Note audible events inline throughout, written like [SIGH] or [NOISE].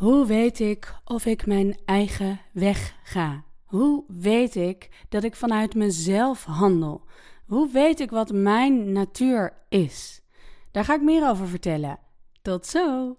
Hoe weet ik of ik mijn eigen weg ga? Hoe weet ik dat ik vanuit mezelf handel? Hoe weet ik wat mijn natuur is? Daar ga ik meer over vertellen. Tot zo!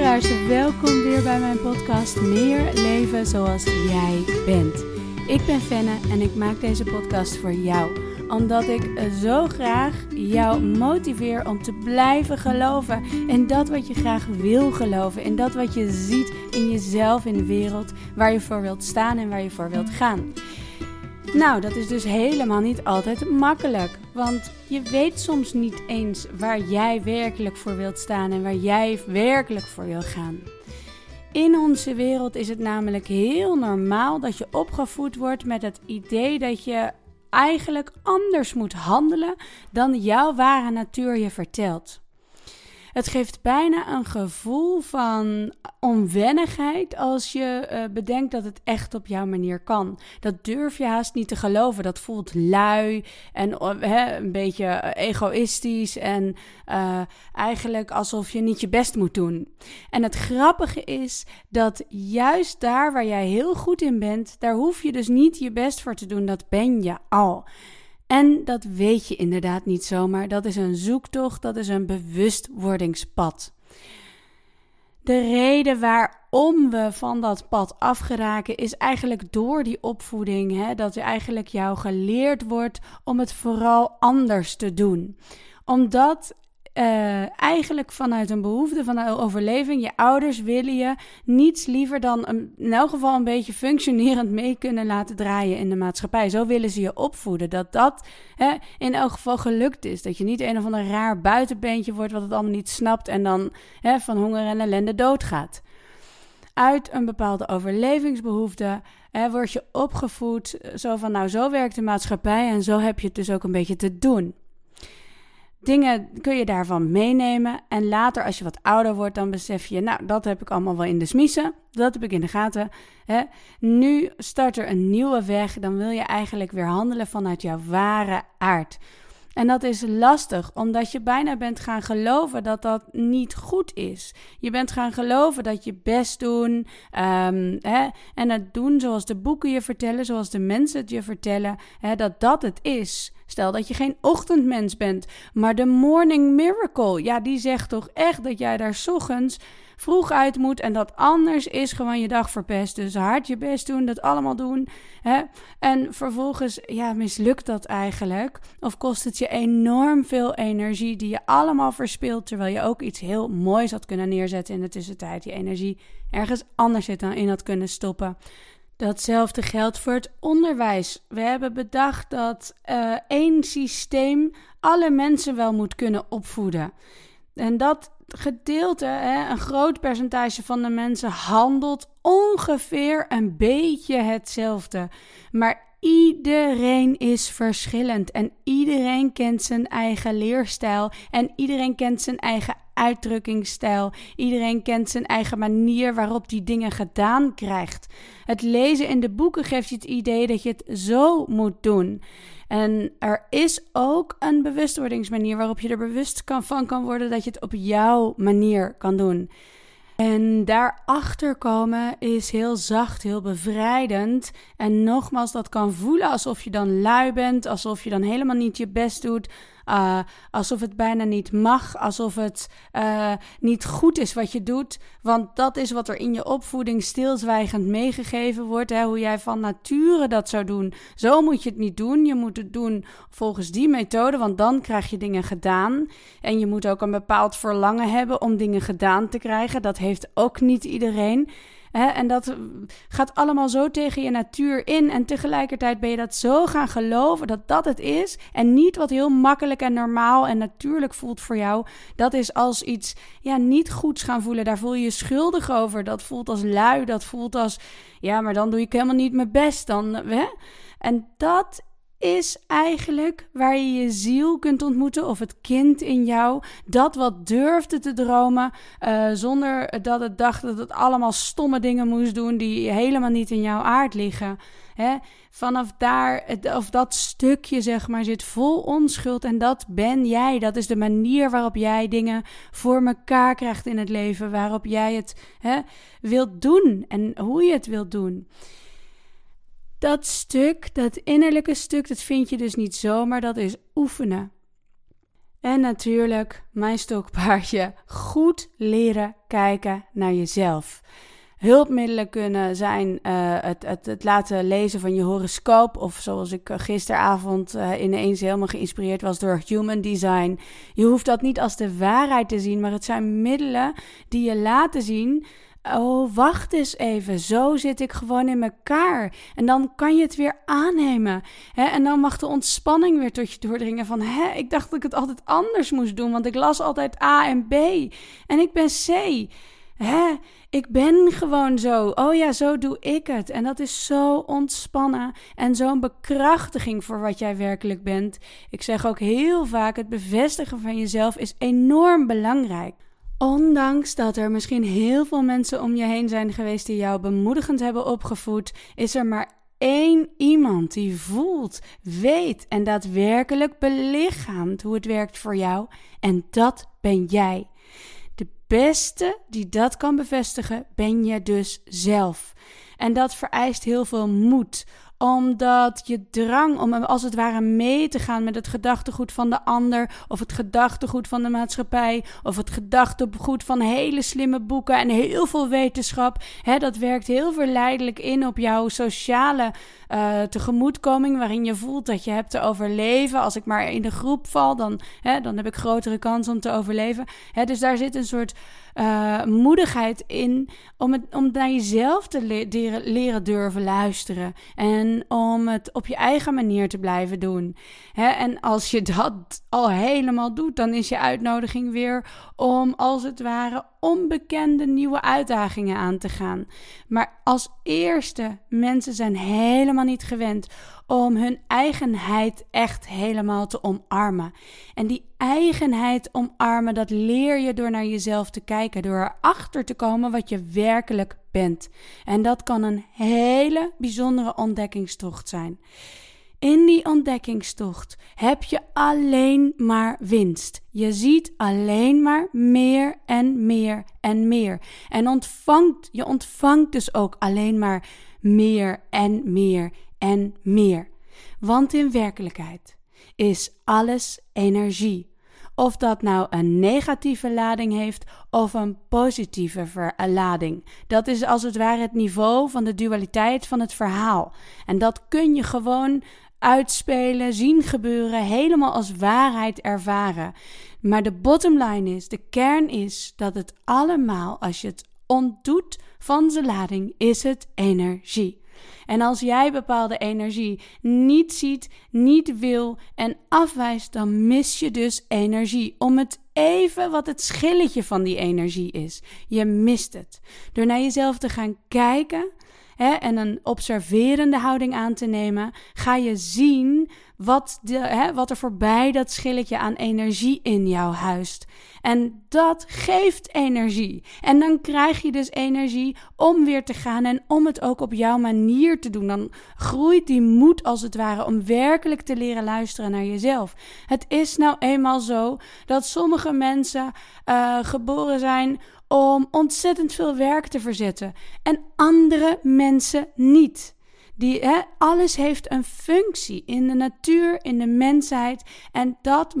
Luisteraars, welkom weer bij mijn podcast Meer leven zoals jij bent. Ik ben Fenne en ik maak deze podcast voor jou, omdat ik zo graag jou motiveer om te blijven geloven in dat wat je graag wil geloven, in dat wat je ziet in jezelf, in de wereld, waar je voor wilt staan en waar je voor wilt gaan. Nou, dat is dus helemaal niet altijd makkelijk. Want je weet soms niet eens waar jij werkelijk voor wilt staan en waar jij werkelijk voor wil gaan. In onze wereld is het namelijk heel normaal dat je opgevoed wordt met het idee dat je eigenlijk anders moet handelen dan jouw ware natuur je vertelt. Het geeft bijna een gevoel van onwennigheid als je uh, bedenkt dat het echt op jouw manier kan. Dat durf je haast niet te geloven. Dat voelt lui en een beetje egoïstisch en uh, eigenlijk alsof je niet je best moet doen. En het grappige is dat juist daar waar jij heel goed in bent, daar hoef je dus niet je best voor te doen. Dat ben je al. En dat weet je inderdaad niet zomaar. Dat is een zoektocht, dat is een bewustwordingspad. De reden waarom we van dat pad afgeraken is eigenlijk door die opvoeding. Hè, dat eigenlijk jou geleerd wordt om het vooral anders te doen. Omdat uh, eigenlijk vanuit een behoefte van overleving. Je ouders willen je niets liever dan een, in elk geval een beetje functionerend mee kunnen laten draaien in de maatschappij. Zo willen ze je opvoeden. Dat dat hè, in elk geval gelukt is. Dat je niet een of ander raar buitenbeentje wordt wat het allemaal niet snapt en dan hè, van honger en ellende doodgaat. Uit een bepaalde overlevingsbehoefte hè, word je opgevoed. Zo van, nou, zo werkt de maatschappij en zo heb je het dus ook een beetje te doen. Dingen kun je daarvan meenemen. En later, als je wat ouder wordt, dan besef je, nou, dat heb ik allemaal wel in de smiezen. Dat heb ik in de gaten. Hè. Nu start er een nieuwe weg. Dan wil je eigenlijk weer handelen vanuit jouw ware aard. En dat is lastig, omdat je bijna bent gaan geloven dat dat niet goed is. Je bent gaan geloven dat je best doen um, hè, en het doen zoals de boeken je vertellen, zoals de mensen het je vertellen, hè, dat dat het is. Stel dat je geen ochtendmens bent, maar de morning miracle, ja, die zegt toch echt dat jij daar ochtends vroeg uit moet en dat anders is gewoon je dag verpest. Dus hard je best doen, dat allemaal doen. Hè? En vervolgens, ja, mislukt dat eigenlijk? Of kost het je enorm veel energie die je allemaal verspilt, terwijl je ook iets heel moois had kunnen neerzetten in de tussentijd. Die energie ergens anders dan in had kunnen stoppen. Datzelfde geldt voor het onderwijs. We hebben bedacht dat uh, één systeem alle mensen wel moet kunnen opvoeden. En dat gedeelte, hè, een groot percentage van de mensen handelt ongeveer een beetje hetzelfde. Maar iedereen is verschillend en iedereen kent zijn eigen leerstijl en iedereen kent zijn eigen uitdrukkingsstijl. Iedereen kent zijn eigen manier waarop die dingen gedaan krijgt. Het lezen in de boeken geeft je het idee dat je het zo moet doen. En er is ook een bewustwordingsmanier waarop je er bewust van kan worden dat je het op jouw manier kan doen. En daarachter komen is heel zacht, heel bevrijdend. En nogmaals, dat kan voelen alsof je dan lui bent, alsof je dan helemaal niet je best doet, uh, alsof het bijna niet mag, alsof het uh, niet goed is wat je doet. Want dat is wat er in je opvoeding stilzwijgend meegegeven wordt. Hè? Hoe jij van nature dat zou doen. Zo moet je het niet doen. Je moet het doen volgens die methode, want dan krijg je dingen gedaan. En je moet ook een bepaald verlangen hebben om dingen gedaan te krijgen. Dat heeft ook niet iedereen. Hè? En dat gaat allemaal zo tegen je natuur in. En tegelijkertijd ben je dat zo gaan geloven dat dat het is. En niet wat heel makkelijk en normaal en natuurlijk voelt voor jou. Dat is als iets ja, niet goeds gaan voelen. Daar voel je je schuldig over. Dat voelt als lui. Dat voelt als ja, maar dan doe ik helemaal niet mijn best. Dan, hè? En dat is eigenlijk waar je je ziel kunt ontmoeten, of het kind in jou, dat wat durfde te dromen, uh, zonder dat het dacht dat het allemaal stomme dingen moest doen die helemaal niet in jouw aard liggen. Hè? Vanaf daar, of dat stukje zeg maar, zit vol onschuld en dat ben jij. Dat is de manier waarop jij dingen voor elkaar krijgt in het leven, waarop jij het hè, wilt doen en hoe je het wilt doen. Dat stuk, dat innerlijke stuk, dat vind je dus niet zomaar, dat is oefenen. En natuurlijk, mijn stokpaardje, goed leren kijken naar jezelf. Hulpmiddelen kunnen zijn uh, het, het, het, laten lezen van je horoscoop. Of zoals ik eh, gisteravond uh, ineens helemaal geïnspireerd was door Human Design. Je hoeft dat niet als de waarheid te zien, maar het zijn middelen die je laten zien Oh, wacht eens even. Zo zit ik gewoon in elkaar. En dan kan je het weer aannemen. Hè? En dan mag de ontspanning weer tot je doordringen van... Hè, ik dacht dat ik het altijd anders moest doen, want ik las altijd A en B. En ik ben C. Hè? Ik ben gewoon zo. Oh ja, zo doe ik het. En dat is zo ontspannen en zo'n bekrachtiging voor wat jij werkelijk bent. Ik zeg ook heel vaak: het bevestigen van jezelf is enorm belangrijk. Ondanks dat er misschien heel veel mensen om je heen zijn geweest die jou bemoedigend hebben opgevoed, is er maar één iemand die voelt, weet en daadwerkelijk belichaamt hoe het werkt voor jou. En dat ben jij. De beste die dat kan bevestigen, ben je dus zelf. En dat vereist heel veel moed omdat je drang om als het ware mee te gaan met het gedachtegoed van de ander, of het gedachtegoed van de maatschappij, of het gedachtegoed van hele slimme boeken en heel veel wetenschap, hè, dat werkt heel verleidelijk in op jouw sociale uh, tegemoetkoming, waarin je voelt dat je hebt te overleven. Als ik maar in de groep val, dan, hè, dan heb ik grotere kans om te overleven. Hè, dus daar zit een soort uh, moedigheid in om, het, om naar jezelf te leren, leren durven luisteren. En om het op je eigen manier te blijven doen. Hè, en als je dat al helemaal doet, dan is je uitnodiging weer om als het ware onbekende nieuwe uitdagingen aan te gaan. Maar als eerste, mensen zijn helemaal niet gewend om hun eigenheid echt helemaal te omarmen. En die eigenheid omarmen, dat leer je door naar jezelf te kijken, door erachter te komen wat je werkelijk bent. En dat kan een hele bijzondere ontdekkingstocht zijn. In die ontdekkingstocht heb je alleen maar winst. Je ziet alleen maar meer en meer en meer. En ontvangt, je ontvangt dus ook alleen maar meer en meer en meer. Want in werkelijkheid is alles energie. Of dat nou een negatieve lading heeft of een positieve lading. Dat is als het ware het niveau van de dualiteit van het verhaal. En dat kun je gewoon uitspelen, zien gebeuren, helemaal als waarheid ervaren. Maar de bottom line is, de kern is dat het allemaal, als je het ontdoet van zijn lading, is het energie. En als jij bepaalde energie niet ziet, niet wil en afwijst, dan mis je dus energie. Om het even wat het schilletje van die energie is. Je mist het. Door naar jezelf te gaan kijken hè, en een observerende houding aan te nemen, ga je zien wat, de, hè, wat er voorbij dat schilletje aan energie in jou huist. En dat geeft energie. En dan krijg je dus energie om weer te gaan en om het ook op jouw manier te doen. Dan groeit die moed als het ware om werkelijk te leren luisteren naar jezelf. Het is nou eenmaal zo dat sommige mensen uh, geboren zijn om ontzettend veel werk te verzetten en andere mensen niet. Die, hè, alles heeft een functie in de natuur, in de mensheid. En dat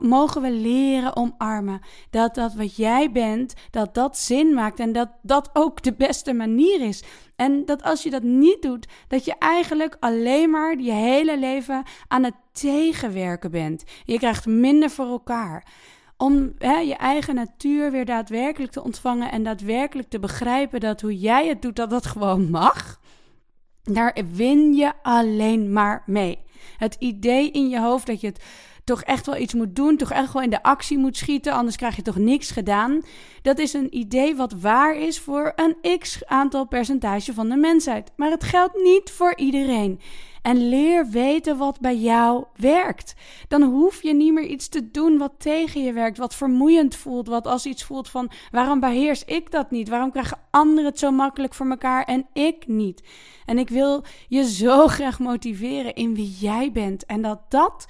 mogen we leren omarmen. Dat dat wat jij bent, dat dat zin maakt. En dat dat ook de beste manier is. En dat als je dat niet doet, dat je eigenlijk alleen maar je hele leven aan het tegenwerken bent. Je krijgt minder voor elkaar om hè, je eigen natuur weer daadwerkelijk te ontvangen en daadwerkelijk te begrijpen dat hoe jij het doet, dat dat gewoon mag. Daar win je alleen maar mee. Het idee in je hoofd dat je het toch echt wel iets moet doen, toch echt wel in de actie moet schieten, anders krijg je toch niks gedaan. Dat is een idee wat waar is voor een x aantal percentage van de mensheid. Maar het geldt niet voor iedereen. En leer weten wat bij jou werkt. Dan hoef je niet meer iets te doen wat tegen je werkt, wat vermoeiend voelt, wat als iets voelt van waarom beheers ik dat niet? Waarom krijgen anderen het zo makkelijk voor elkaar en ik niet? En ik wil je zo graag motiveren in wie jij bent en dat dat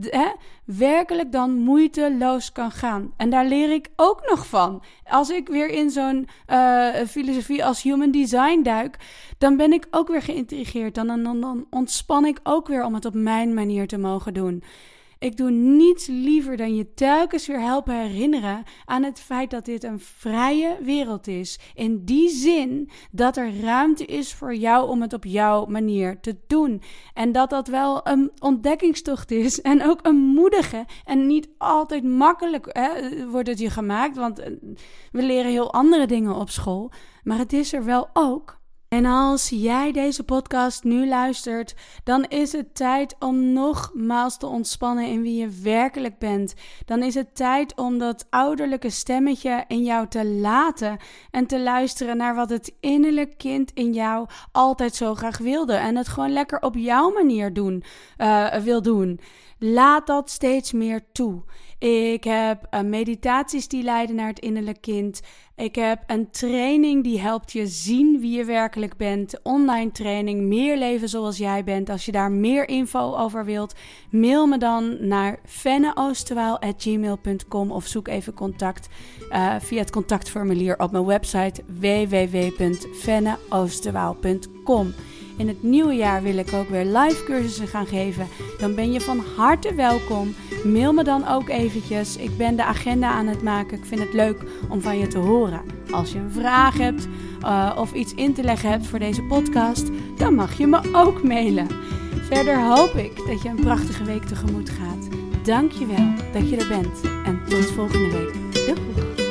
hè, werkelijk dan moeiteloos kan gaan. En daar leer ik ook nog van. Als ik weer in zo'n uh, filosofie als human design duik, dan ben ik ook weer geïntrigeerd. Dan, dan, dan ontspan ik ook weer om het op mijn manier te mogen doen. Ik doe niets liever dan je telkens weer helpen herinneren aan het feit dat dit een vrije wereld is. In die zin dat er ruimte is voor jou om het op jouw manier te doen. En dat dat wel een ontdekkingstocht is [LAUGHS] en ook een moedige en niet altijd makkelijk hè, wordt het je gemaakt. Want eh, we leren heel andere dingen op school. Maar het is er wel ook. En als jij deze podcast nu luistert, dan is het tijd om nogmaals te ontspannen in wie je werkelijk bent. Dan is het tijd om dat ouderlijke stemmetje in jou te laten en te luisteren naar wat het innerlijk kind in jou altijd zo graag wilde. En het gewoon lekker op jouw manier doen, uh, wil doen. Laat dat steeds meer toe. Ik heb uh, meditaties die leiden naar het innerlijk kind. Ik heb een training die helpt je zien wie je werkelijk bent. Online training, meer leven zoals jij bent. Als je daar meer info over wilt, mail me dan naar fenneoosterwaal.gmail.com of zoek even contact uh, via het contactformulier op mijn website www.fenneoosterwaal.com. In het nieuwe jaar wil ik ook weer live cursussen gaan geven. Dan ben je van harte welkom. Mail me dan ook eventjes. Ik ben de agenda aan het maken. Ik vind het leuk om van je te horen. Als je een vraag hebt uh, of iets in te leggen hebt voor deze podcast, dan mag je me ook mailen. Verder hoop ik dat je een prachtige week tegemoet gaat. Dank je wel dat je er bent en tot volgende week. Doei!